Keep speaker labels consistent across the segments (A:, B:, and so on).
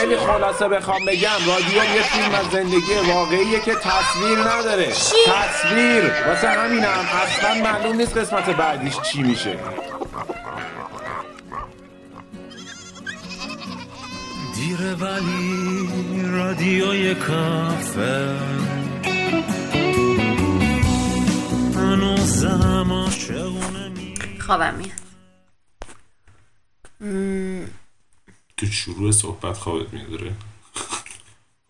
A: خیلی خلاصه بخوام بگم رادیو یه فیلم از زندگی واقعیه که تصویر نداره. تصویر. واسه همینم اصلا معلوم نیست قسمت بعدیش چی میشه.
B: دیره ولی رادیوی کافه. هنوزم عاشقونه می
C: خوابم میاد.
A: تو شروع صحبت خوابت میداره؟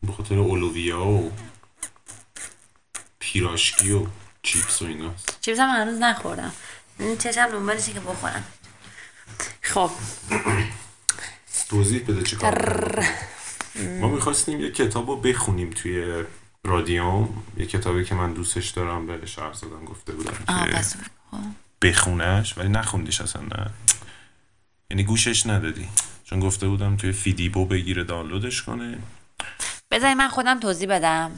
A: به خاطر اولویا و پیراشکی و چیپس و ایناست
C: چیپس هم هنوز نخوردم. این چشم دنبالشه که بخورم. خب.
A: توضیح بده چه کار ما می‌خواستیم یه کتاب رو بخونیم توی رادیوم. یه کتابی که من دوستش دارم به شهر زدم گفته بودم که. بخونش ولی نخوندیش اصلا نه. یعنی گوشش ندادی. چون گفته بودم توی فیدیبو بگیره دانلودش کنه.
C: بذاری من خودم توضیح بدم.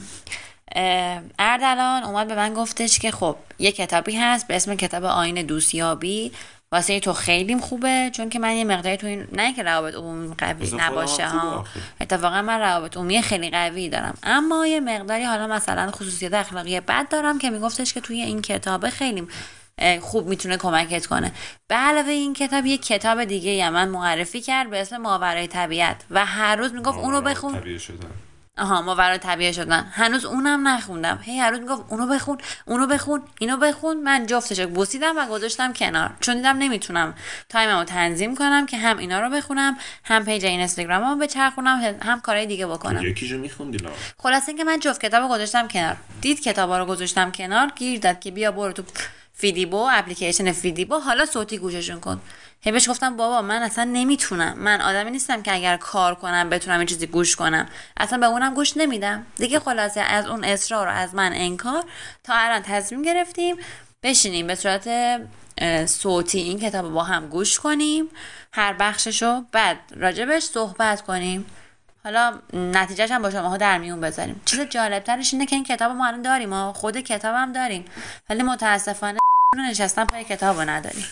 C: اردلان اومد به من گفتش که خب یه کتابی هست به اسم کتاب آین دوستیابی. واسه تو خیلی خوبه چون که من یه مقداری تو این نه که روابط عمومی قوی نباشه ها. اتفاقا من روابط عمومی خیلی قوی دارم. اما یه مقداری حالا مثلا خصوصیت اخلاقی بد دارم که میگفتش که توی این کتابه خیلی خوب می‌تونه کمکت کنه. به علاوه این کتاب یه کتاب دیگه هم من معرفی کرد به اسم ماورای طبیعت و هر روز می‌گفت اونو بخون.
A: طبیعی شدن.
C: آها ماورا طبیعه شدن. هنوز اونم نخوندم. هی هر روز می‌گفت اونو بخون اونو بخون اینو بخون. من جفتشو بوسیدم و گذاشتم کنار. چون دیدم نمی‌تونم time مو تنظیم کنم که هم اینا رو بخونم هم page اینستاگراممو بچرخونم هم کارهای دیگه بکنم.
A: یکیشو میخوندی لا.
C: خلاصه اینکه من جفت کتابو گذاشتم کنار. دید کتابا رو گذاشتم کنار گیر داد که بیا برو تو فیدیبو اپلیکیشن فیدیبو حالا صوتی گوششون کن. هی گفتم بابا من اصلا نمی‌تونم. من آدمی نیستم که اگر کار کنم بتونم یه چیزی گوش کنم. اصلا به اونم گوش نمیدم. دیگه خلاصه از اون اصرار و از من انکار تا الان تصمیم گرفتیم بشینیم. به صورت صوتی این کتاب رو با هم گوش کنیم هر بخششو بعد راجبش صحبت کنیم. حالا نتیجهش هم با شماها در میون بذاریم. چیز جالب ترش اینه که این کتاب ما الان داریم ما خود کتاب هم داریم. ولی متاسفانه رو نشستن پای کتاب رو نداریم.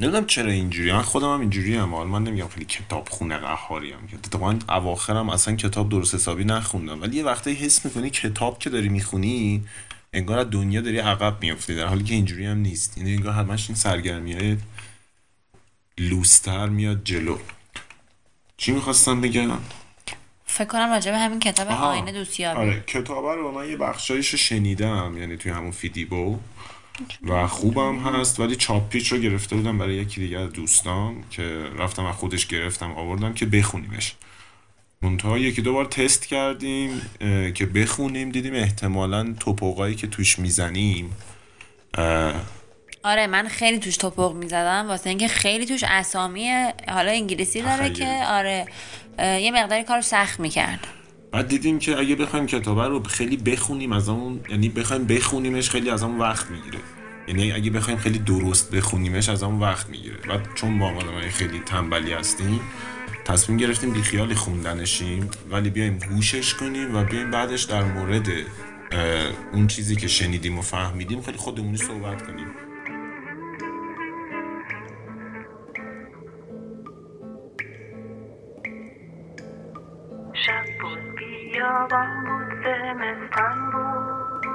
A: نمی‌دونم چرا اینجوری. من خودم هم اینجوری هم. حالا من نمیگم خیلی کتاب خونه قهاری هم که اتفاقا اواخرم اصلا کتاب درست حسابی نخوندم. ولی یه وقتایی حس می‌کنی کتاب که داری می‌خونی انگار از دنیا داری عقب میافتی. در حالی که اینجوری هم نیست. این انگار همش این سرگرمی های لوستر میاد جلو. چی می‌خواستم بگم؟
C: فکر کنم راجع به همین کتاب. آینه دوستیابی
A: آره کتابه رو من یه بخشایش شنیدم یعنی توی همون فیدیبو و خوبم هست ولی چاپ پیچ رو گرفته بودم برای یکی دیگه از دوستان که رفتم از خودش گرفتم آوردم که بخونیمش. منتها یکی دو بار تست کردیم که بخونیم دیدیم احتمالا توپوقایی که توش می‌زنیم
C: آره من خیلی توش توپق می‌زدم. واسه اینکه خیلی توش اسامی حالا انگلیسی داره. که آره. یه مقداری کارو سخت می‌کرد.
A: بعد دیدیم که اگه بخوایم کتابه رو خیلی بخونیم از اون یعنی بخوایم بخونیمش خیلی از اون وقت می‌گیره. یعنی اگه بخوایم خیلی درست بخونیمش از اون وقت می‌گیره. بعد چون ما آدمای خیلی تنبلی هستیم تصمیم گرفتیم بیخیال خوندنشیم. ولی بیایم گوشش کنیم و بیایم بعدش در مورد اون چیزی که شنیدیم و فهمیدیم خیلی خودمونی صحبت کنیم.
D: شب بود. بیابان بود زمستان بود.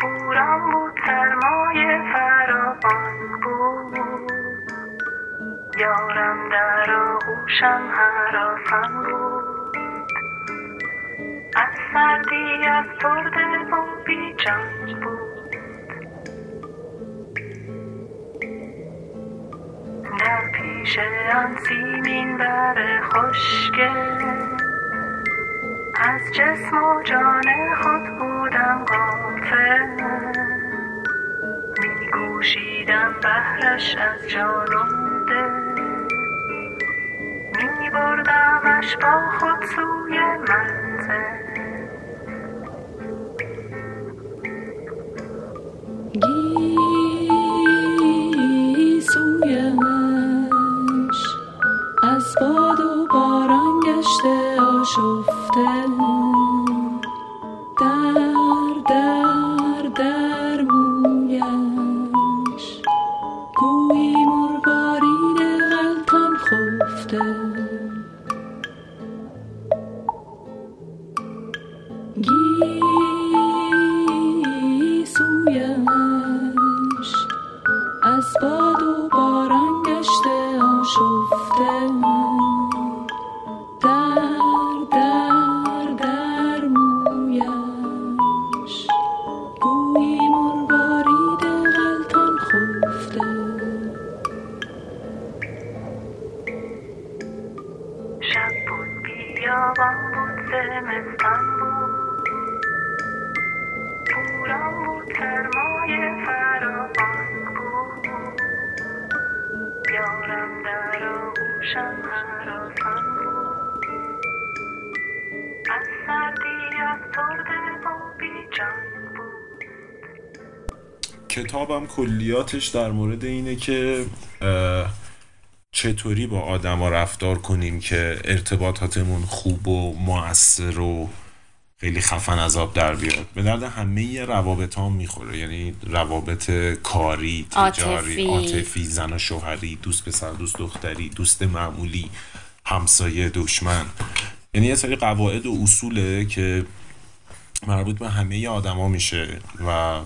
D: بوران بود سرمایه فراوان بود. یارم در آغوشم هراسان بود. از سردی از و بیجان بود. پیش آن سیمین بر خشکه از جسم و جان خود بودم غافل. میگوشیدم بهرش از جان و دل. میبردمش با خود سوی منزل Then.
A: کتابم کلیاتش در مورد اینه که چطوری با آدما رفتار کنیم که ارتباطاتمون خوب و مؤثر و خیلی خفن از آب در بیاد. به درد همه روابط هم می‌خوره. یعنی روابط کاری تجاری
C: عاطفی.
A: عاطفی زن و شوهری دوست پسر دوست دختری دوست معمولی همسایه دشمن. یعنی یه سری قواعد و اصوله که مربوط به همه آدما میشه و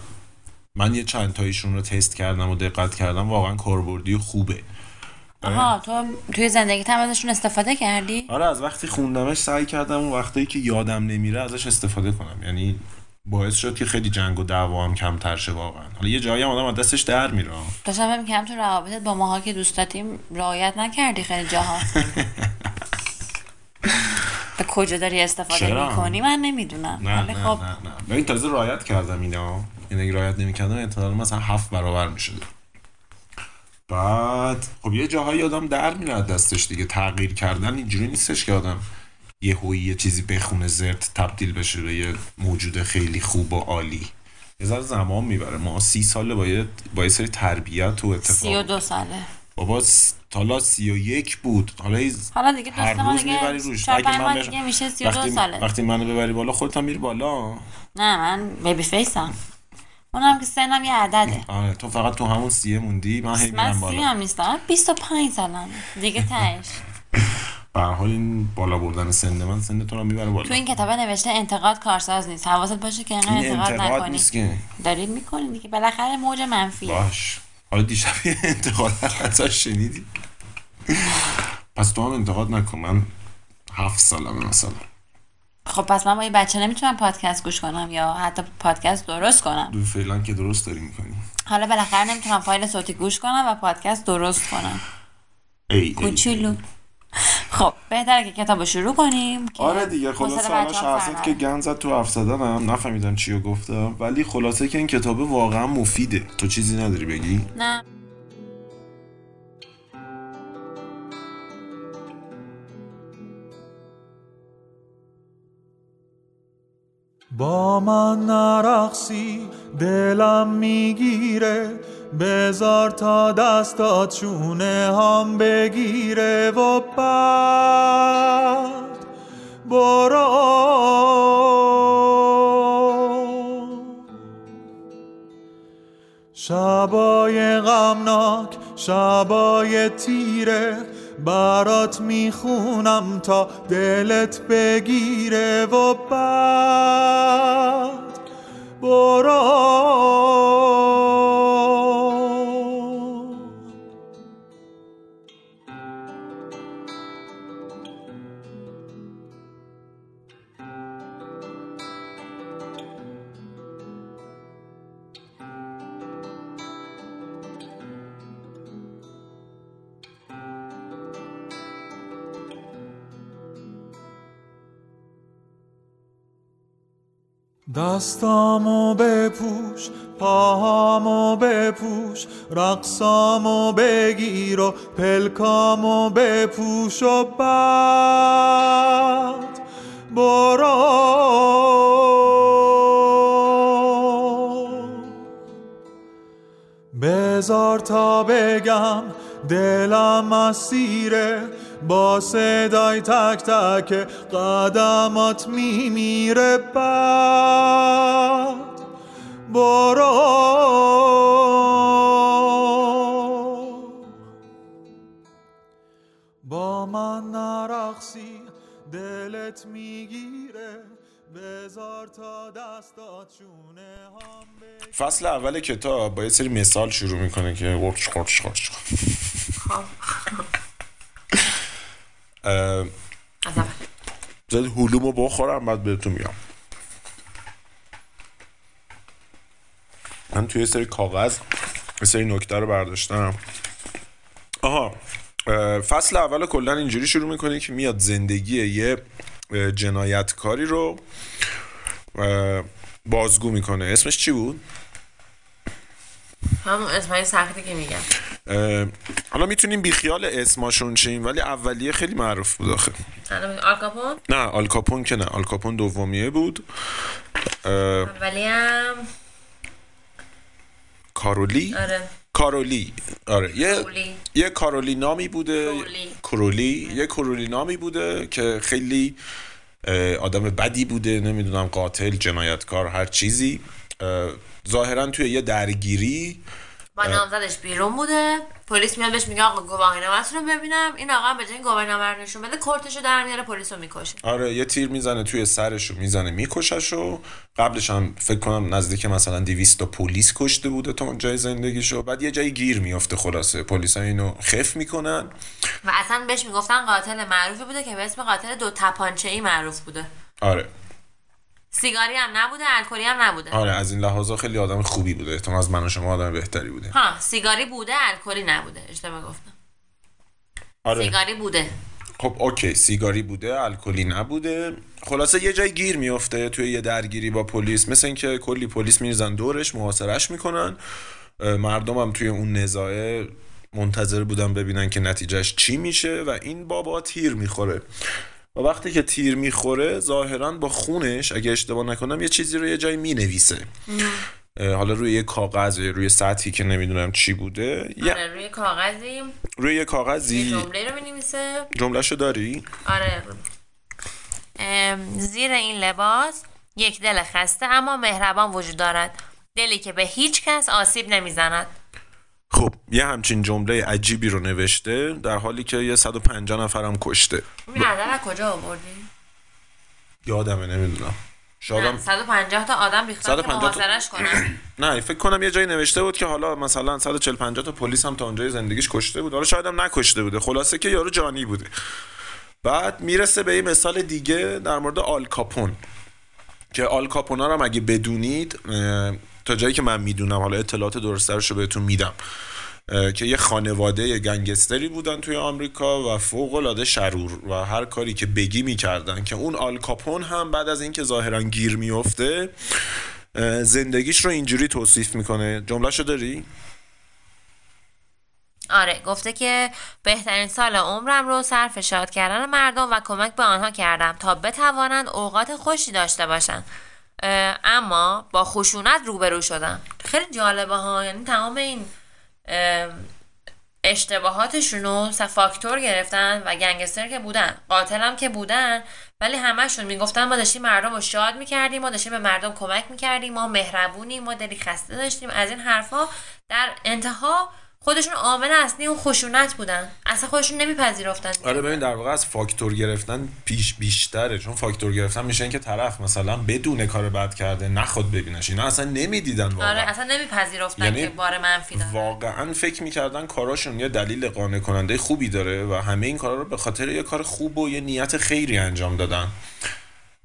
A: من یه چند تایشون رو تست کردم و دقت کردم واقعا کاربردی و خوبه.
C: آها تو توی زندگیت هم ازشون استفاده کردی؟
A: آره از وقتی خوندمش سعی کردم اون وقتایی که یادم نمیره ازش استفاده کنم. یعنی باعث شد که خیلی جنگ و دعوا هم کمتر شه واقعا. حالا یه جایی هم آدم از دستش در میره.
C: داشتم فکر می‌کردم تو روابطت با ماها که دوست داریم رعایت نکردی خیلی جاها. به کجا داری استفاده؟ می‌کنی؟ من نمی‌دونم.
A: نه
C: ولی
A: نه
C: خب
A: نه نه. ببین تازه رایت کردم اینا یعنی اگه رایت نمی‌کردم احتمالاً مثلا هفت برابر می‌شد بعد خب یه جاهایی آدم در میره از دستش دیگه تغییر کردن اینجوری نیستش که آدم یه هویی یه چیزی بخونه زرت تبدیل بشه به یه موجود خیلی خوب و عالی. یه ذره زمان می‌بره. ما سی ساله باید با یه سری تربیت و
C: سی و
A: اتفاق
C: دو ساله.
A: بابا س- حالا سی و یک بود. حالا
C: حالا دیگه
A: هر روز
C: دیگه
A: می‌بری روش. اگه من
C: دیگه میشه سی و دو
A: وقتی,
C: ساله.
A: وقتی منو ببری بالا خودت هم میری بالا.
C: نه من بیبی فیسم اونم که سنم یه عدده.
A: آره تو فقط تو همون سیه موندی من هی
C: من
A: میرم
C: سی
A: بالا.
C: هم نیستم 25 سالم دیگه تهش.
A: به حال این بالا بردن سن من سن تو رو می‌بره بالا.
C: تو این کتابه نوشته انتقاد کارساز نیست. حواست باشه که اینقدر
A: این
C: انتقاد
A: انتقاد
C: نکنی.
A: نیست که.
C: دارید می‌کنید دیگه. بالاخره موج منفیه.
A: باش. حالا دیشب یه انتقاد ازش شنیدی؟ پس تو هم انتقاد نکن. من هفت سالمه مثلا.
C: خب پس من با یه بچه نمی‌تونم پادکست گوش کنم یا حتی پادکست درست کنم.
A: دو فعلا که درست داری می‌کنی
C: حالا بالاخره نمی‌تونم فایل صوتی گوش کنم و پادکست درست کنم.
A: ای
C: کوچولو. خب بهتره که کتاب رو شروع کنیم که
A: آره دیگه خلاصه حالا
C: سر
A: شخصت که. گن زد تو حرف زدنم. نفهمیدم چی رو گفتم. ولی خلاصه که این کتابه واقعا مفیده. تو چیزی نداری بگی؟
C: نه.
B: با من نرقصی دلم می‌گیره. بزار تا دستات چونه هم بگیره. و بعد برو. شبای غمناک شبای تیره. برات می‌خونم تا دلت بگیره و بعد برو. دستامو بپوش پاهامو بپوش رقصامو بگیر و پلکامو بپوش و بعد برو. بزار تا بگم دلم اسیره با صدای تک تک قدمات میمیره بعد برو. با من نرقصی دلت می‌گیره بزار تا دستات چونه هم بگیره.
A: فصل اول کتاب با یه سری مثال شروع می‌کنه که ورچ خورچ خورچ اه، زد هلومو بخورم بعد بهتون میگم. من توی یه سری کاغذ یه سری نکته رو برداشتم. آها فصل اول کلا اینجوری شروع می‌کنه که میاد زندگی یه جنایتکاری رو بازگو می‌کنه. اسمش چی بود؟
C: همون اسمای سختی که میگم.
A: حالا می‌تونیم بیخیال اسماشون شیم ولی اولیه خیلی معروف بود آخه.
C: آلکاپون
A: نه آلکاپون که نه. آلکاپون دومیه بود.
C: اولی هم
A: کارولی؟
C: آره.
A: کارولی. آره. یه
C: کرولی.
A: یه کارولی نامی بوده.
C: کرولی.
A: یه کرولی نامی بوده که خیلی آدم بدی بوده نمی‌دونم قاتل جنایتکار هر چیزی. اه، ظاهرا توی یه درگیری.
C: با نامزدش بیرون بوده. پلیس میاد بهش میگه آقا گواهینامه‌تون رو ببینم. این آقا به جای گواهینامه رو نشون بده کورتشو در میاره پلیس رو می‌کشه.
A: آره یه تیر می‌زنه توی سرشو می‌زنه میکششو قبلش هم فکر کنم نزدیک مثلا 200 تا پلیس کشته بوده تا جای زندگیشو. بعد یه جایی گیر میافته خلاصه. پلیس اینو خف می‌کنن.
C: و اصلا بهش می‌گفتن قاتل معروفی بوده که به اسم قاتل دو تپانچه ای معروف بوده.
A: آره.
C: سیگاری هم نبوده الکلی هم نبوده.
A: آره از این لحاظا خیلی آدم خوبی بوده. احتمال از من و شما آدم بهتری بوده.
C: ها سیگاری بوده الکلی نبوده. اشتباه گفتم.
A: آره.
C: سیگاری بوده.
A: خب اوکی. سیگاری بوده الکلی نبوده. خلاصه یه جای گیر میفته توی یه درگیری با پلیس. مثل اینکه کلی پلیس میریزن دورش محاصرش می‌کنن. اه، مردم هم توی اون نزاعه منتظر بودن ببینن که نتیجهش چی میشه و این بابا تیر می‌خوره. و وقتی که تیر می‌خوره ظاهرا با خونش اگه اشتباه نکنم یه چیزی رو یه جایی می‌نویسه. حالا روی یه کاغذ روی سطحی که نمی‌دونم چی بوده
C: آره روی کاغذی.
A: روی یه
C: یه
A: کاغذی
C: جمله رو می‌نویسه.
A: جملهشو داری؟
C: آره. زیر این لباس یک دل خسته اما مهربان وجود دارد. دلی که به هیچ کس آسیب نمی‌زند.
A: خب یه همچین جمله عجیبی رو نوشته در حالی که یه 150 نفرم کشته.
C: این عدد کجا آوردی؟
A: یادمه نمی‌دونم. شادم
C: نه، 150 تا آدم ریختن که
A: 150 تا-
C: محاصرش کنن.
A: نه فکر کنم یه جایی نوشته بود که حالا مثلا 140 50 تا پلیس هم تا اونجای زندگیش کشته بود. حالا شاید هم نکشته بوده. خلاصه که یارو جانی بوده. بعد می‌رسه به یه مثال دیگه در مورد آل کاپون. که آل کاپونا رو هم اگه بدونید جایی که من می‌دونم حالا اطلاعات درسترش رو بهتون میدم که یه خانواده گنگستری بودن توی آمریکا و فوق العاده شرور و هر کاری که بگی می‌کردن که اون آل کاپون هم بعد از اینکه ظاهرا گیر میفته زندگیش رو اینجوری توصیف می‌کنه جملهشو داری؟
C: آره گفته که بهترین سال عمرم رو صرف شاد کردن مردم و کمک به آنها کردم تا بتوانند اوقات خوشی داشته باشند اما با خشونت روبرو شدم. خیلی جالبه ها یعنی تمام این اه، اشتباهاتشون رو فاکتور گرفتن و گنگستر که بودن. قاتل هم که بودن ولی همشون می‌گفتن ما داشتیم مردم رو شاد می‌کردیم ما داشتیم به مردم کمک می‌کردیم ما مهربونیم ما دلی خسته داشتیم. از این حرفها در انتها خودشون عامل اصلی اون خشونت بودن. اصلا خودشون نمیپذیرفتن
A: آره ببین در واقع از فاکتور گرفتن پیش بیشتره. چون فاکتور گرفتن میشه اینکه طرف مثلا بدون کار بد کرده نخواد ببینش. اینا اصلا نمی‌دیدن واقعا.
C: آره اصلا نمیپذیرفتن
A: یعنی
C: که بار منفی داره
A: واقعا فکر می‌کردن کاراشون یه دلیل قانع کننده خوبی داره و همه این کارا رو به خاطر یه کار خوب و یه نیت خیری انجام دادن.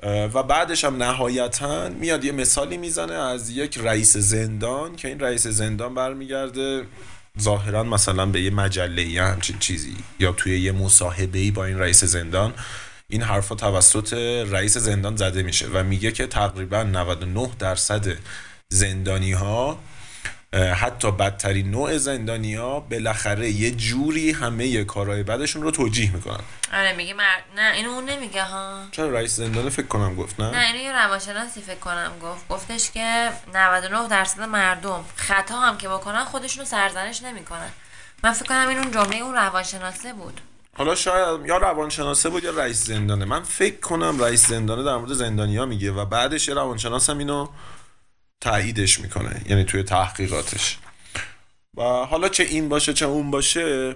A: و بعدش هم نهایتا میاد یه مثالی می‌زنه از یک رئیس زندان که این رئیس زندان برمیگرده ظاهرا مثلا به یه مجله یا همچین چیزی یا توی یه مصاحبه با این رئیس زندان این حرفا توسط رئیس زندان زده میشه و میگه که تقریبا 99 درصد زندانی ها حتی بدترین نوع زندانی ها بالاخره یه جوری همه کارهای بدشون رو توجیه می‌کنن.
C: آره میگه مر... نه اینو اون نمیگه ها.
A: چرا رئیس زندان فکر کنم گفت نه,
C: نه اینو یه روانشناسی فکر کنم گفت. گفتش که 99 درصد مردم خطا هم که بکنن خودشون رو سرزنش نمی‌کنن. من فکر کنم این اون جمله اون روانشناسه بود.
A: حالا شاید یا روانشناسه بود یا رئیس زندانه. من فکر کنم رئیس زندانه در مورد زندانیا میگه و بعدش یه روانشناس هم اینو تاییدش می‌کنه یعنی توی تحقیقاتش. و حالا چه این باشه چه اون باشه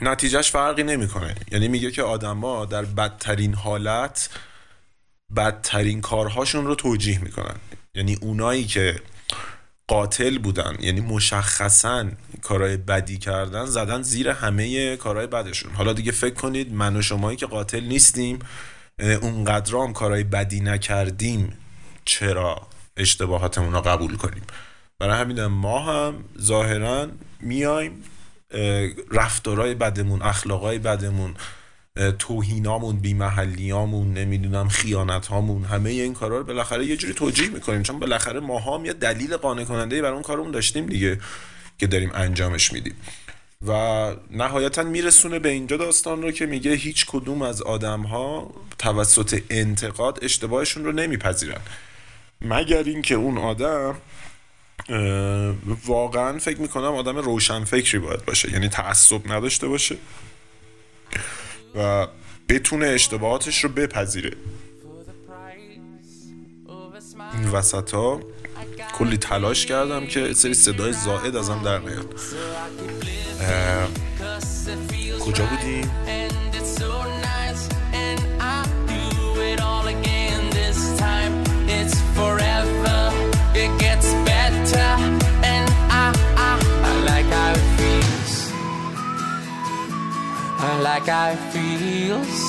A: نتیجهش فرقی نمی‌کنه. یعنی میگه که آدما در بدترین حالت بدترین کارهاشون رو توجیه می‌کنن. یعنی اونایی که قاتل بودن یعنی مشخصا کارهای بدی کردن زدن زیر همه کارهای بدشون. حالا دیگه فکر کنید من و شمایی که قاتل نیستیم اونقدر هم کارهای بدی نکردیم چرا؟ اشتباهاتمون رو قبول کنیم. برای همین ما هم ظاهرا میایم رفتارهای بدمون اخلاقای بدمون توهینامون بیمحلیامون نمی‌دونم خیانت هامون همه این کارا رو بالاخره یه جوری توجیه می‌کنیم. چون بالاخره ما هم یه دلیل قانع کننده برای اون کارمون داشتیم دیگه که داریم انجامش میدیم. و نهایتا میرسونه به اینجا داستان رو که میگه هیچ کدوم از آدم ها توسط انتقاد اشتباهشون رو نمیپذیرن. مگر اینکه اون آدم واقعا فکر می‌کنم آدم روشن فکری باید باشه یعنی تعصب نداشته باشه و بتونه اشتباهاتش رو بپذیره این وسط ها کلی تلاش کردم که سری صدای زائد ازم در نیاد اه، کجا بودیم؟
E: I like how it feels.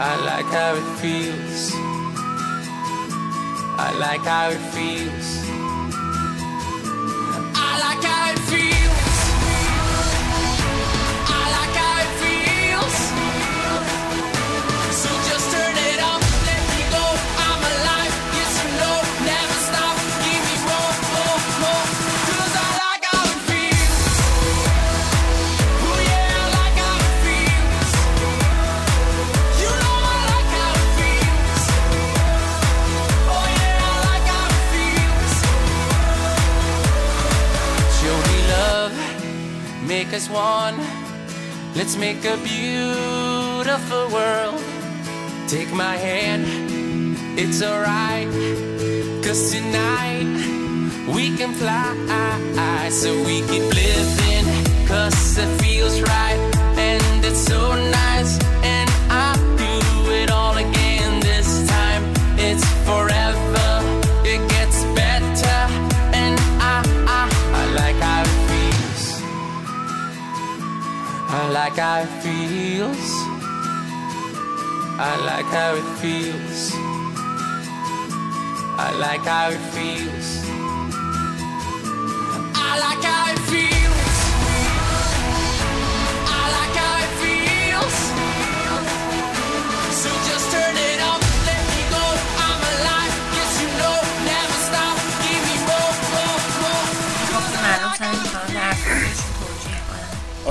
E: I like how it feels. I like how it feels. I like how it feels make us one. Let's make a beautiful world. Take my hand, it's alright. Cause tonight we can fly. So we keep living, cause it feels right. And it's so nice. Like how it feels. I like how it feels. I like how it feels. I like how it feels.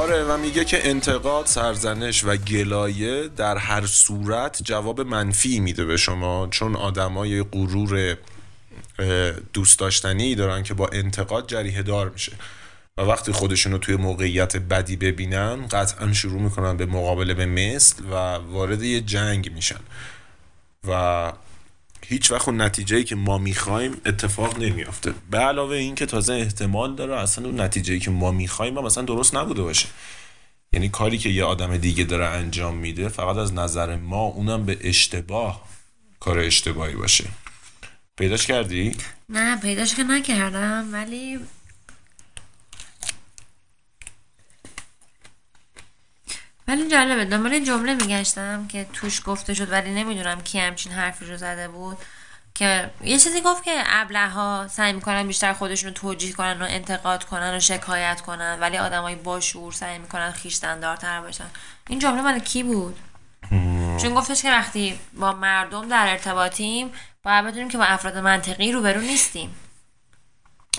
A: آره و میگه که انتقاد سرزنش و گلایه در هر صورت جواب منفی میده به شما چون آدمای غرور دوست داشتنی دارن که با انتقاد جریه دار میشه. و وقتی خودشون رو توی موقعیت بدی ببینن قطعا شروع می‌کنن به مقابله به مثل و وارد یه جنگ میشن. و هیچ وقت اون نتیجه که ما می‌خوایم اتفاق نمیافته. به علاوه این که تازه احتمال داره اصلا اون نتیجه که ما می‌خوایم هم مثلا درست نبوده باشه. یعنی کاری که یه آدم دیگه داره انجام میده فقط از نظر ما اونم به اشتباه کار اشتباهی باشه. پیداش کردی؟
C: نه پیداش که نکردم ولی ولی جالبه دنبال جمله میگشتم که توش گفته شد ولی نمی‌دونم کی همچین حرفی رو زده بود که یه چیزی گفت که ابله ها سعی می‌کنن بیشتر خودشون رو توجیه کنن و انتقاد کنن و شکایت کنن ولی آدمای باشعور سعی می‌کنن خیشتندارتر باشن. این جمله مال کی بود؟ چون گفتش که وقتی با مردم در ارتباطیم باید بدونیم که با افراد منطقی روبرو نیستیم.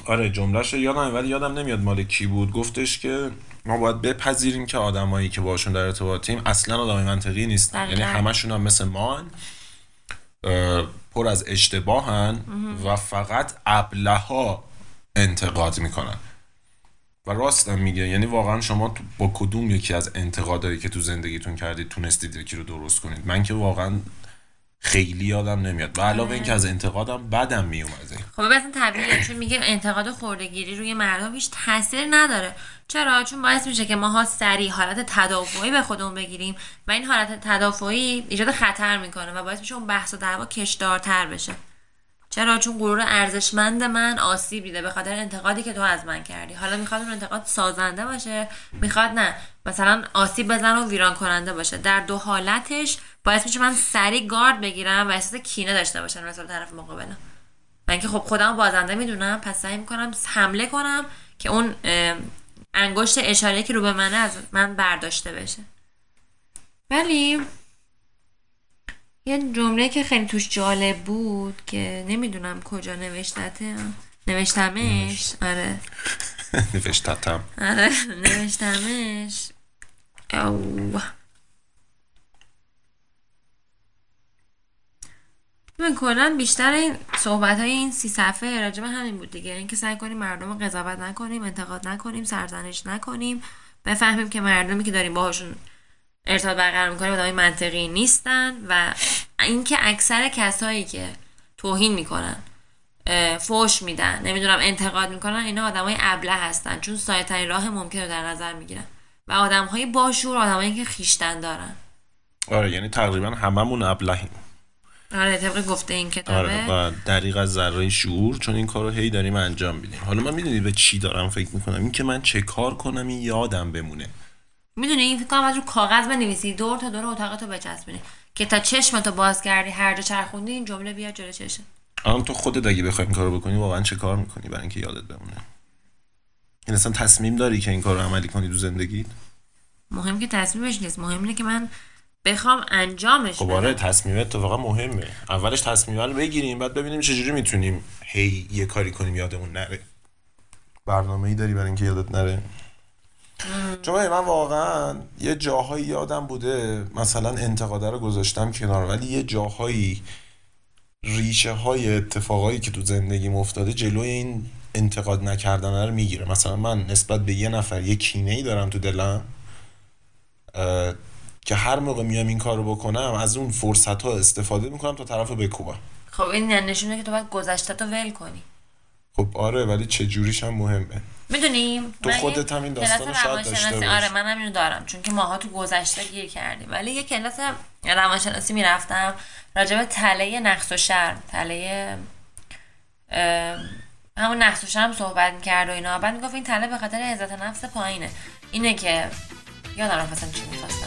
A: آره جملهش یادم ولی یادم نمیاد مال کی بود. گفتش که ما باید بپذیریم که آدمایی که باشون در ارتباطیم اصلا آدمای منطقی نیستن. یعنی همشون هم مثل ما پر از اشتباهن و فقط ابله ها انتقاد می‌کنن. و راستم میگه یعنی واقعا شما تو- با کدوم یکی از انتقادایی که تو زندگیتون کردید تونستید یکی رو درست کنید؟ من که واقعا خیلی یادم نمیاد. و علاوه اینکه از انتقادم بدم میومده
C: خب اصلا طبیعیه چون میگه انتقاد خوردگیری روی مردم هیچ تاثیر نداره. چرا؟ چون باعث میشه که ماها سریع حالت تدافعی به خودمون بگیریم و این حالت تدافعی ایجاد خطر می‌کنه و باعث میشه اون بحث و دعوا کشدارتر بشه. چرا؟ چون غرور ارزشمند من آسیب دیده به خاطر انتقادی که تو از من کردی. حالا می‌خواد اون انتقاد سازنده باشه می‌خواد نه. مثلا آسیب بزن و ویران کننده باشه. در دو حالتش باعث میشه من سریع گارد بگیرم و احساس کینه داشته باشم مثلا طرف مقابلم. من که خب خودم بازنده می‌دونم پس سعی می‌کنم حمله کنم که اون انگشت اشاره که رو به منه از من برداشته بشه. ولی یه جمله که خیلی توش جالب بود که نمی‌دونم کجا نوشتته. نوشتمش؟ آره.
A: نوشتتم.
C: آره نوشتمش. او من کلا بیشتر این صحبت های این سی صفحه راجع به همین بود دیگه. اینکه سعی کنیم مردم رو قضاوت نکنیم انتقاد نکنیم سرزنش نکنیم. بفهمیم که مردمی که داریم باهاشون ارتباط برقرار می‌کنیم آدمای منطقی نیستن و اینکه اکثر کسایی که توهین می‌کنن فوش میدن نمی‌دونم انتقاد می‌کنن اینا آدمای ابله هستن. چون سایه ترین راه ممکن رو در نظر می‌گیرن. و آدمهای باشور آدمایی که خیشتن دارن.
A: آره یعنی تقریبا هممون ابلهیم.
C: آره طبق گفته این کتابه.
A: آره و دریق از ذره شعور چون این کارو هی داریم انجام میدیم. حالا من می‌دونی به چی دارم فکر می‌کنم؟ این که من چه کار کنم این یادم بمونه.
C: می‌دونی این فکر کنم از رو کاغذ بنویسی. دور تا دور اتاقتو بچسبونی. که تا چشمتو باز کردی هر جا چرخوندی این جمله بیاد جلو چشم.
A: الان تو خودت اگه بخوای این کارو بکنی واقعا چه کار می‌کنی برای اینکه یادت بمونه؟ این اصلا تصمیم داری که این کار رو عملی کنی تو زندگیت؟
C: مهم که تصمیمش نیست. مهم اینه که من بخوام انجامش
A: خب. آره تصمیم اتفاقا مهمه. اولش تصمیم رو بگیریم بعد ببینیم چجوری می‌تونیم هی یه کاری کنیم یادمون نره. برنامه ای داری برای اینکه یادت نره؟ چون من واقعا یه جاهایی یادم بوده مثلا انتقاده رو گذاشتم کنار ولی یه جاهایی ریشه های اتفاقایی که تو زندگیم افتاده جلوی این انتقاد نکردن رو می‌گیره. مثلا من نسبت به یه نفر یه کینه ای دارم تو دلم که هر موقع میام این کارو بکنم از اون فرصت ها استفاده می‌کنم تا طرف رو بکوبم.
C: خب این نشونه که تو باید گذشته تو ول کنی.
A: خب آره ولی چه جوریش هم مهمه.
C: می‌دونیم
A: تو خودت هم این داستان شاید داشته.
C: آره من اینو دارم. چون که ماها تو گذشته گیر کردیم. ولی یه کلاس روانشناسی می‌رفتم راجع به تله نقص و شرم تله همون نقص و شرم صحبت می‌کرد و اینا. بعد می‌گفت این تله به خاطر عزت نفس پایینه. اینه که یادم رفت اصلا چی می‌خواستم.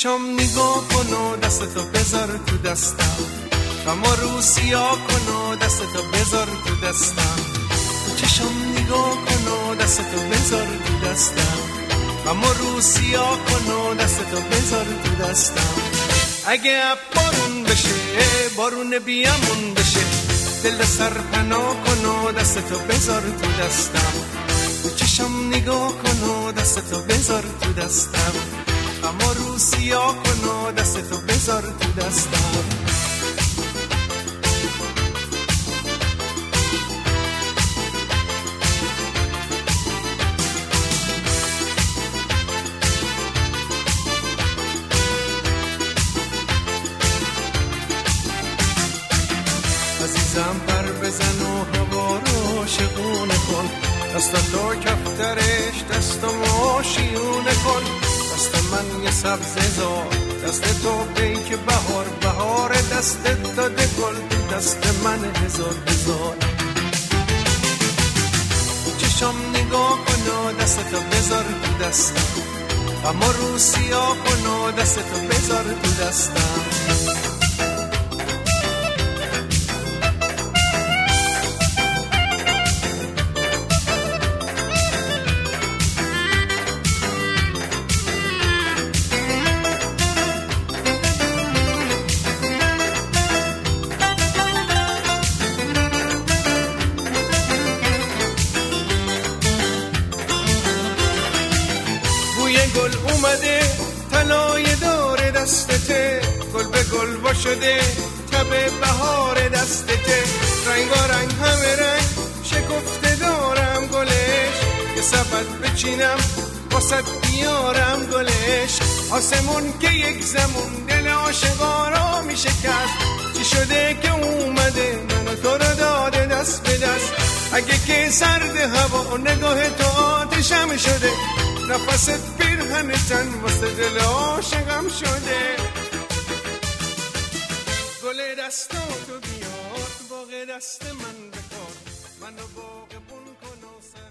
F: چشم نگاه کن و دستتو بذار تو دستم. اما رو سیاه کن و دستتو بذار تو دستم. چشم نگاه کن و دستتو بذار تو دستم. اما رو سیاه کن و دستتو بذار تو دستم. اگه بارون بشه بارون بیامون بشه. دل سر پناه کن و دستتو بذار تو دستم. چشم نگاه کن و دستتو بذار تو دستم. بذار تو دستم عزیزم پر بزن و هوا رو شگونه کن. دست تو کفترش دست ما شیونه کن. دست من یه سبز زار دست تو دست گل تو دست من هزار هزار چشم نگاه کن و دست تو بذار تو دستم. اما رو سیاه کن و دست تو بذار تو دستم. تب بهار دستته رنگا رنگ همه رنگ شکفته دارم گلش. یه سبد بچینم واسد بیارم گلش. آسمون که یک زمون دل عاشقا می شکست چی شده که اومده منو تو رو داده دست به دست. اگه که سرد هوا نگاه تو آتشم شده. نفست پیرهن تن واسه دل عاشقم شده. گل دستاتو بیار باغ دست من بکار منو باغبون کن و بزن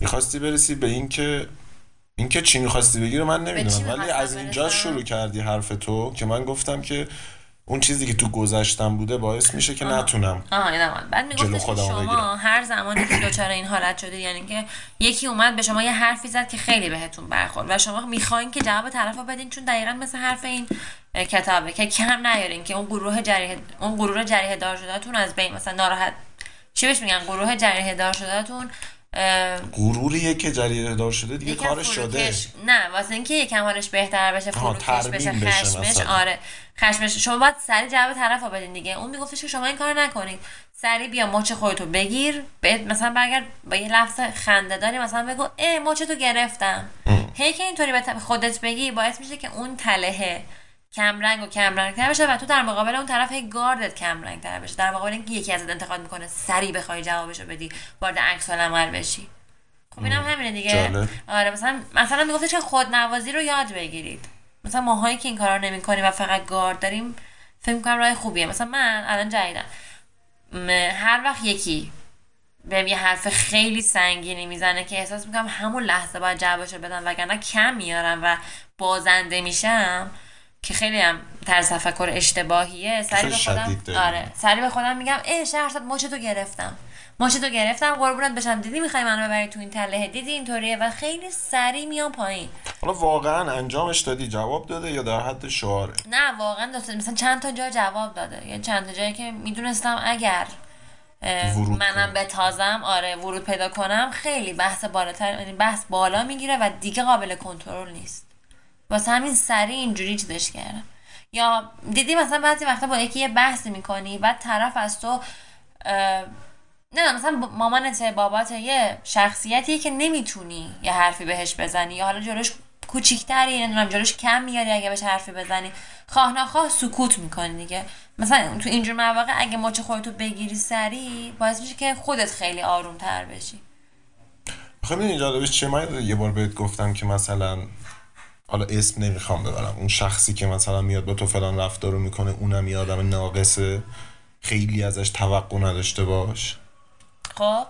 A: می‌خواستی برسی به این که این که چی می‌خواستی بگی رو من نمی‌دونم. ولی از اینجا؟ شروع کردی حرف تو که من گفتم که اون چیزی که تو گذشتم بوده باعث میشه که نتونم
C: آها این اول. بعد میگفتش که شما
A: بگیرم.
C: هر زمانی که دچار این حالت شدید یعنی که یکی اومد به شما یه حرفی زد که خیلی بهتون برخورد و شما می‌خواین که جواب طرف رو بدین چون دقیقا مثل حرف این کتابه که کم نیارین که اون گروه جریه اون گروه جریه دار شدهتون از بین مثلا ناراحت چی بهش میگن گروه جریه دار شدهتون
A: غروریه که جریه دار شده دیگه کارش شده.
C: نه واسه اینکه یکم حالش بهتر بشه فروکش بشه خشمش
A: مثلا.
C: آره خشمش. شما باید سری جواب طرف رو بدین دیگه. اون میگفتش که شما این کار نکنید سری بیا مچ خودتو بگیر. مثلا برگرد با یه لفظ خنده داری مثلا بگو اه مچ تو گرفتم. هی که اینطوری به خودت بگی باعث میشه که اون تلهه. کم رنگ و کم رنگ تر بشه و تو در مقابل اون طرف هی گاردت کم رنگ تر بشه. در مقابل اینکه یکی ازت انتقاد می‌کنه سری بخوای جوابشو بدی وارد عکس العمل بشی. خب اینم همینه دیگه.
A: جالب.
C: آره مثلا مثلا میگفتش که خودنوازی رو یاد بگیرید. مثلا ماهایی که این کارا رو نمی‌کنیم و فقط گارد داریم فکر می‌کنم راه خوبیه. مثلا من الان جدیدم. هر وقت یکی بهم یه حرف خیلی سنگینی می‌زنه که احساس می‌کنم همون لحظه باید جوابشو بدم وگرنه کم میارم و بازنده میشم که خیلی هم طرز تفکر اشتباهیه. سری به خودم. آره. سری به خودم میگم ای شهرزاد مچتو گرفتم. مچتو گرفتم قربونت بشم. دیدی می‌خوای منو ببری تو این تله؟ دیدی اینطوریه؟ و خیلی سری میام پایین.
A: حالا واقعا انجامش دادی جواب داده یا در حد شعاره؟
C: نه واقعا دوست مثلا چند تا جا جواب داده. یعنی چند تا جایی که می‌دونستم اگر منم. به تازم آره ورود پیدا کنم خیلی بحث بالاتر یعنی بحث بالا می‌گیره و دیگه قابل کنترل نیست. واسه همین سریع اینجوری چیزش کردم. یا دیدی مثلا بعضی وقتا با یکی یه بحثی می‌کنی بعد طرف از تو نه مثلا مامانت بابات یه شخصیتی که نمی‌تونی یه حرفی بهش بزنی یا حالا جلوش کوچیکتری نمی‌دونم جلوش کم میاری اگه بهش حرفی بزنی. خواه نخواه سکوت می‌کنی دیگه. مثلا تو اینجور مواقع اگه مچ خودتو بگیری سری باعث میشه که خودت خیلی آروم تر بشی.
A: خب این جالبش چیه؟ من یه بار بهت گفتم که مثلا حالا اسم نمی‌خوام ببرم. اون شخصی که مثلا میاد با تو فلان رفتار رو می‌کنه اونم یه آدم ناقصه. خیلی ازش توقع نداشته باش.
C: خب.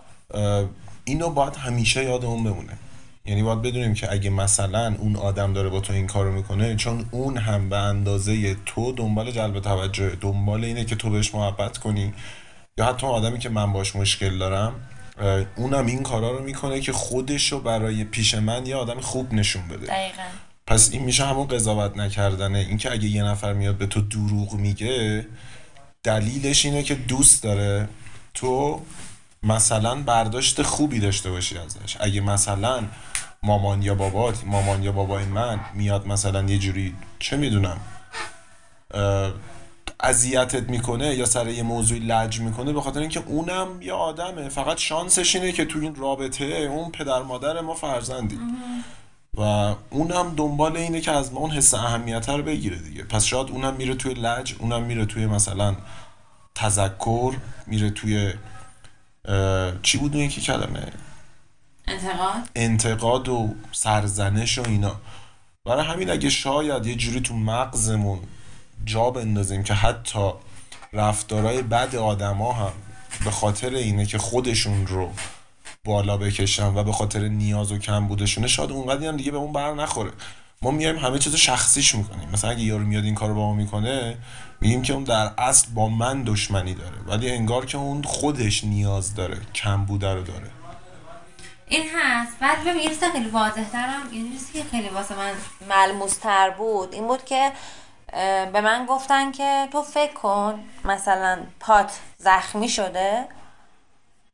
A: اینو باید همیشه یادمون بمونه. یعنی باید بدونیم که اگه مثلا اون آدم داره با تو این کارو می‌کنه چون اون هم به اندازه تو دنبال جلب توجه دنبال اینه که تو بهش محبت کنی. یا حتی اون آدمی که من باش مشکل دارم اونم این کارا رو می‌کنه که خودش رو برای پیش من یه آدم خوب نشون بده.
C: دقیقا.
A: پس این میشه همون قضاوت نکردنه. اینکه اگه یه نفر میاد به تو دروغ میگه دلیلش اینه که دوست داره. تو مثلا برداشت خوبی داشته باشی ازش. اگه مثلا مامان یا بابات مامان یا بابای من میاد مثلا یه جوری چه می‌دونم اذیتت می‌کنه یا سر یه موضوعی لج می‌کنه به خاطر اینکه اونم یه آدمه. فقط شانسش اینه که تو این رابطه اون پدر مادر ما فرزندی و اونم دنبال اینه که از اون حس اهمیت رو بگیره دیگه. پس شاید اونم میره توی لج اونم میره توی مثلا تذکر میره توی چی بود اون یکی کلمه؟
C: انتقاد.
A: انتقاد و سرزنش و اینا. برای همین اگه شاید یه جوری تو مغزمون جا بندازیم که حتی رفتارهای بد آدما هم به خاطر اینه که خودشون رو بالا بکشن و به خاطر نیاز و کم بودشونه شاید اونقدی هم دیگه به اون بر نخوره. ما میایم همه چیزو شخصیش می‌کنیم. مثلا اگه یارو میاد این کارو با ما می‌کنه میگیم که اون در اصل با من دشمنی داره. ولی انگار که اون خودش نیاز داره کم بوده رو داره.
C: این هست. بعد ببین یه چیز خیلی واضح ترم. یه چیزی که خیلی واسه من ملموس تر بود این بود که به من گفتن که تو فکر کن مثلا پات زخمی شده.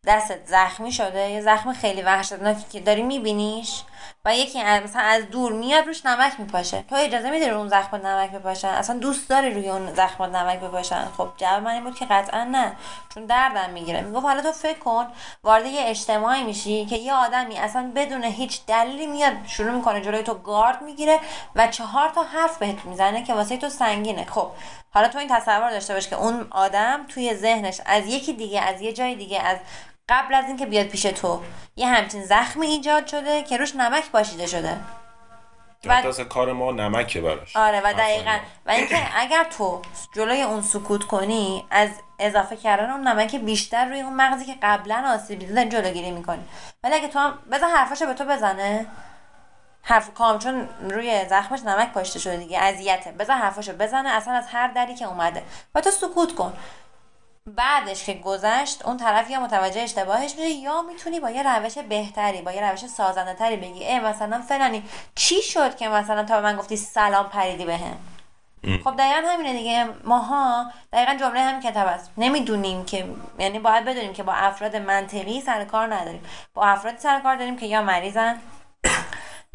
C: دستت زخمی شده یه زخم خیلی وحشتناکی که داری میبینیش و یکی از مثلا از دور میاد روش نمک میپاشه. تو اجازه میدی رو اون زخم نمک بپاشن اصلا دوست داری روی اون زخم نمک بپاشن؟ خب جواب من این بود که قطعا نه چون دردم می‌گیره. می‌گفت حالا تو فکر کن وارد یه اجتماعی میشی که یه آدمی اصلا بدون هیچ دلیلی میاد شروع می‌کنه جلوی تو گارد می‌گیره و چهار تا حرف بهت می‌زنه که واسه تو سنگینه. خب حالا تو این تصور داشته باش که اون آدم توی ذهنش از یکی دیگه از یه جای دیگه از قبل از اینکه بیاد پیش تو یه همچین زخمی ایجاد شده که روش نمک پاشیده شده. و-
A: اصلا کار ما نمکه براش.
C: آره و دقیقا. و اینکه اگر تو جلوی اون سکوت کنی از اضافه کردن اون نمک بیشتر روی اون مغزی که قبلا آسیب دیده جلوگیری می‌کنی. ولی اگه تو هم بذار حرفاشو به تو بزنه. حرف کام چون روی زخمش نمک پاشته شده دیگه اذیته. بذار حرفاشو بزنه اصلا از هر دری که اومده. و تو سکوت کن. بعدش که گذشت اون طرف یا متوجه اشتباهش میشه یا می‌تونی با یه روش بهتری با یه روش سازنده تری بگی ای مثلا فلانی چی شد که مثلا تا به من گفتی سلام پریدی بهم خب دقیقا همینه دیگه. ماها دقیقا جمله همین کتاب است. نمی‌دونیم که یعنی باید بدونیم که با افراد منطقی سر کار نداریم. با افراد سر کار داریم که یا مریضن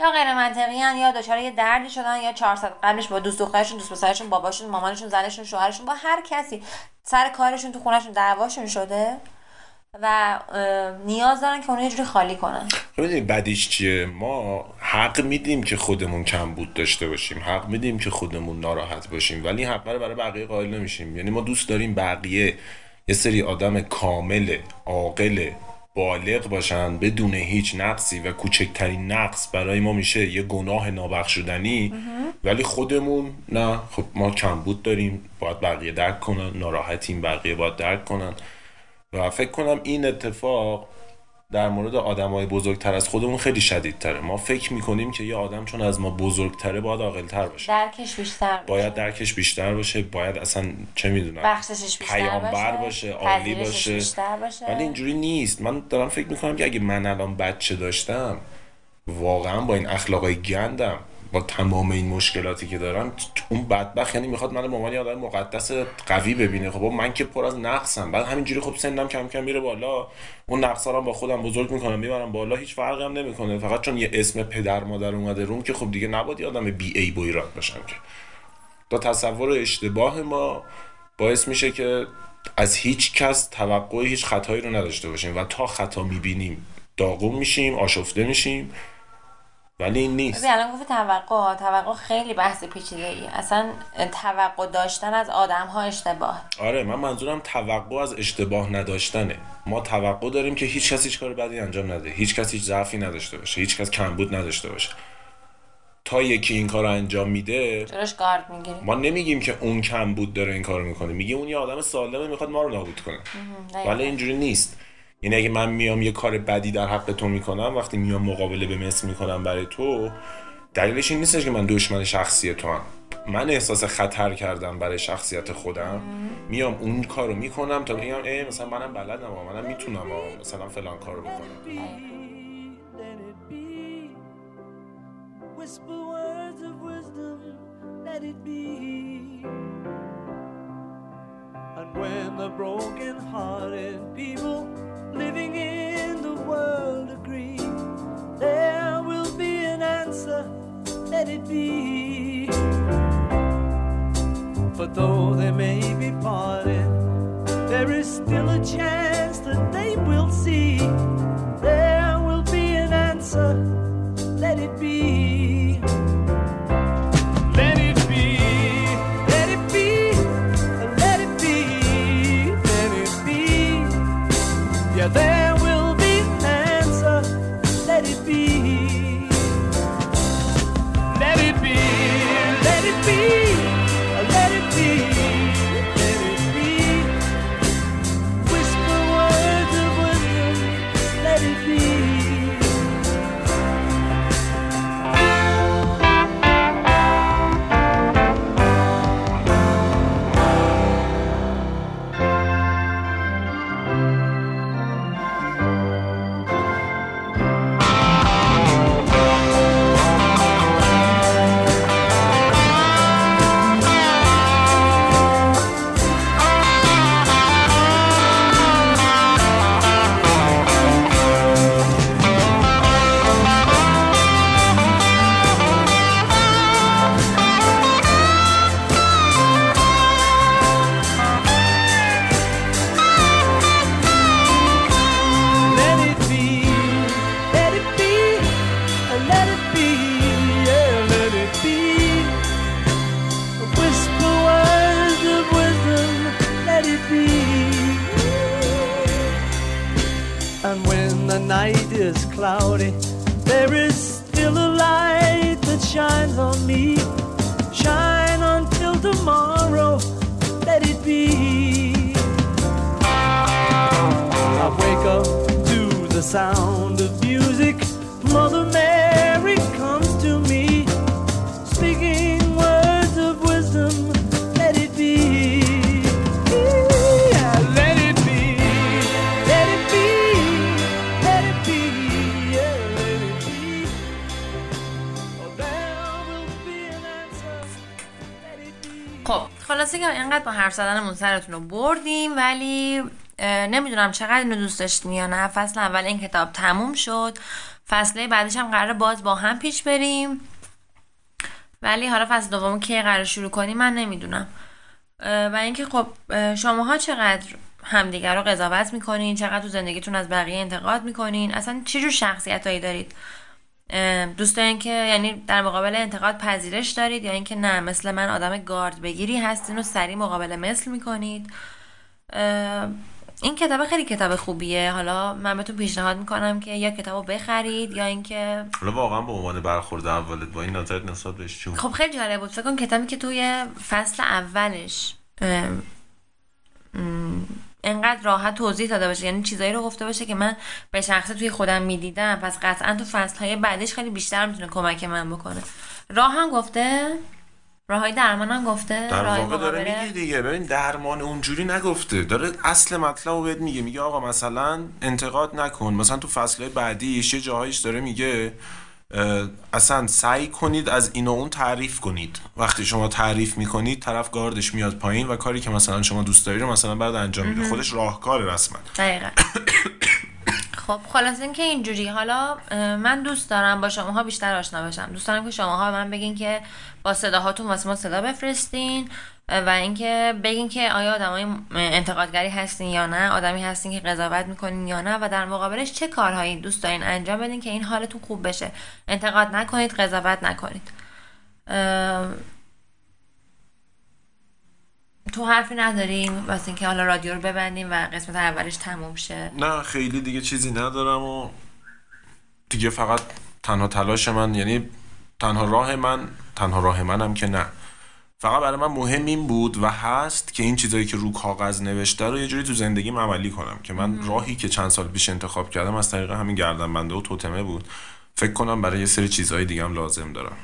C: یا غیر منطقی یا دچار یه دردی شدن یا 400 قبلش با دوست دخترشون دوست پسرشون باباشون مامانشون زنشون شوهرشون با هر کسی سر کارشون تو خونهشون دعواشون شده و نیاز دارن که اونو یه جوری خالی کنن.
A: می‌دونی بدیش چیه؟ ما حق میدیم که خودمون کم بود داشته باشیم حق میدیم که خودمون ناراحت باشیم ولی حق رو برای بقیه قائل نمیشیم. یعنی ما دوست داریم بقیه یه سری آدم کامل عاقل بالغ باشن بدون هیچ نقصی و کوچکترین نقص برای ما میشه یه گناه نابخشودنی. ولی خودمون نه. خب ما کمبود داریم باید بقیه درک کنن ناراحتیم بقیه باید درک کنن. و فکر کنم این اتفاق در مورد آدم های بزرگتر از خودمون خیلی شدیدتره. ما فکر می‌کنیم که یه آدم چون از ما بزرگتره باید عاقلتر باشه.
C: درکش بیشتر باشه.
A: باید درکش بیشتر باشه. باید اصلا چه می‌دونم
C: بخششش بیشتر
A: پیامبر
C: باشه,
A: باشه عالی باشه.
C: بیشتر باشه.
A: ولی اینجوری نیست. من دارم فکر می‌کنم که اگه من الان بچه داشتم واقعا با این اخلاقای گندم با تمام این مشکلاتی که دارم اون بدبخت یعنی می‌خواد من به عنوان آدم مقدس قوی ببینه. خب من که پر از نقصم. بعد همینجوری خب سنم کم کم میره بالا. اون نقصا رو با خودم بزرگ می‌کنم می‌برم بالا هیچ فرقی هم نمی‌کنه. فقط چون یه اسم پدر مادر اومده روم که خب دیگه نباید آدم بی ای بویرات باشم که. تا تصور اشتباه ما باعث میشه که از هیچ کس توقع هیچ خطایی رو نداشته باشیم و تا خطا می‌بینیم داغون میشیم آشفته میشیم. ولی این نیست.
C: ببین الان گفتی توقع توقع خیلی بحث پیچیده ای اصلا توقع داشتن از آدم ها اشتباه.
A: آره من منظورم توقع از اشتباه نداشتنه. ما توقع داریم که هیچ کس هیچ کار بدی انجام نده. هیچ کس هیچ ضعفی نداشته باشه. هیچ کس کمبود نداشته باشه. تا یکی این کار رو انجام میده
C: جلوش گارد می‌گیری
A: ما نمیگیم که اون کمبود داره این کار می‌کنه. میگیم اون یه آدم سالمه می‌خواد ما رو نابود کنه. ولی اینجوری نیست. یعنی اگه من میام یه کار بدی در حق تو می‌کنم وقتی میام مقابله به مثل می‌کنم برای تو دلیلش این نیستش که من دشمن شخصی تو هم من احساس خطر کردم برای شخصیت خودم میام اون کارو می‌کنم تا بگم ای مثلا منم بلدم ها، منم می‌تونم ها، مثلا فلان کارو بکنم.
G: And when the broken hearted people living in the world agree, there will be an answer, let it be. But though they may be parted, there is still a chance that they will see. There will be an answer. Let it be. sound of music. Mother Mary comes to me, speaking words of wisdom. Let it be. Yeah, let it be. Let it be. Let it be. Yeah, let it be. Oh, there will be an answer. Let it be.
C: خب خلاصه که اینقدر با حرف زدنمون سرتون رو بردیم ولی اه، نمی‌دونم چقدر اینو دوست داشتین یا نه فصل اول این کتاب تموم شد. فصله بعدش هم قرار باز با هم پیش بریم. ولی حالا فصل دوم کی قرار شروع کنیم من نمی‌دونم. و اینکه خب اه، شماها چقدر همدیگر رو قضاوت می‌کنین چقدر تو زندگیتون از بقیه انتقاد می‌کنین اصلا چه جور شخصیت هایی دارید دوست دارین که یعنی در مقابل انتقاد پذیرش دارید یا اینکه نه مثل من آدم گارد بگیری هستین و سریع مقابل مثل می‌کنید؟ این کتاب خیلی کتاب خوبیه. حالا من بهتون پیشنهاد می‌کنم که یا کتاب رو بخرید یا اینکه
A: حالا واقعا به عنوان برخورد اولت با این نظرت نسبت بهش بود؟
C: خب خیلی جالب بود. فکر کن کتابی که توی فصل اولش ام، ام، انقدر راحت توضیح داده باشه. یعنی چیزایی رو گفته باشه که من به شخصه توی خودم می‌دیدم. پس قطعا تو فصل های بعدش خیلی بیشتر می‌تونه کمک من بکنه. راه هم گفته راه های درمان هم گفته
A: در واقع داره؟ میگه دیگه. ببین درمان اونجوری نگفته. داره اصل مطلب رو بهت میگه. میگه آقا مثلا انتقاد نکن. مثلا تو فصلهای بعدیش یه جاهایش داره میگه اصلا سعی کنید از این و اون تعریف کنید. وقتی شما تعریف می‌کنید طرف گاردش میاد پایین و کاری که مثلا شما دوست داری رو مثلا بعد انجام میده. خودش راهکار رسما.
C: دقیقا. خب خلاص اینکه اینجوری. حالا من دوست دارم با شماها بیشتر آشنا بشم. دوست دارم که شماها به من بگین که با صداهاتون واسه ما صدا بفرستین و اینکه بگین که آیا آدمای انتقادگری هستین یا نه آدمی هستین که قضاوت می‌کنین یا نه و در مقابلش چه کارهایی دوست دارین انجام بدین که این حالتون خوب بشه. انتقاد نکنید قضاوت نکنید. تو حرفی نداریم؟ واسه اینکه حالا رادیو رو ببندیم و قسمت اولش تموم شه.
A: نه خیلی دیگه چیزی ندارم و دیگه فقط تنها تلاش من یعنی تنها راه من تنها راه منم که نه. فقط برای من مهم این بود و هست که این چیزایی که رو کاغذ نوشته رو یه جوری تو زندگیم عملی کنم که من راهی که چند سال پیش انتخاب کردم از طریق همین گردنبنده و توتمه بود. فکر کنم برای یه سری چیزهای دیگه هم لازم دارم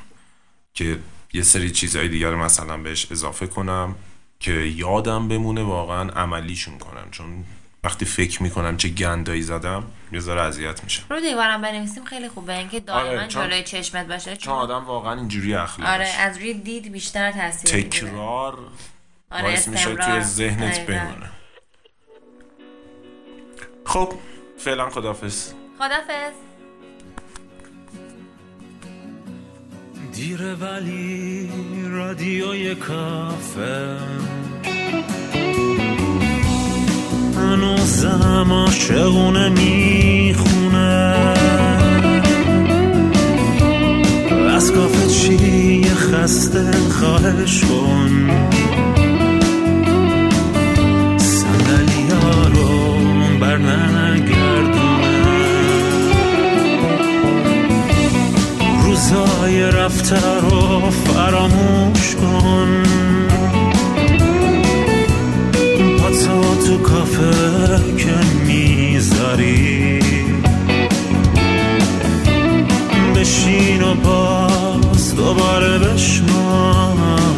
A: که یه سری چیزهای دیگر رو مثلا بهش اضافه کنم. که یادم بمونه واقعا عملیشون کنم. چون وقتی فکر می‌کنم چه گندایی زدم یه ذره اذیت میشم.
C: رو دیوارم بنویسیم خیلی خوبه. اینکه دائما
A: آره، چون-
C: جلوی چشمت باشه
A: چون آدم واقعا اینجوری اخلاقش
C: آره از روی دید بیشتر تاثیر
A: تکرار
C: آره
A: باعث میشه. توی ذهنت. بمونه. خب فعلا خدافز
C: خدافظ
E: دیره ولی رادیوی کافه. هنوزم عاشقونه می‌خونه. از کافه چی خسته خواهش کن. صندلی ها رو بر روزای رفته رو فراموش کن. پاتو تو کافه که می‌ذاری. بشین و باز دوباره بشمان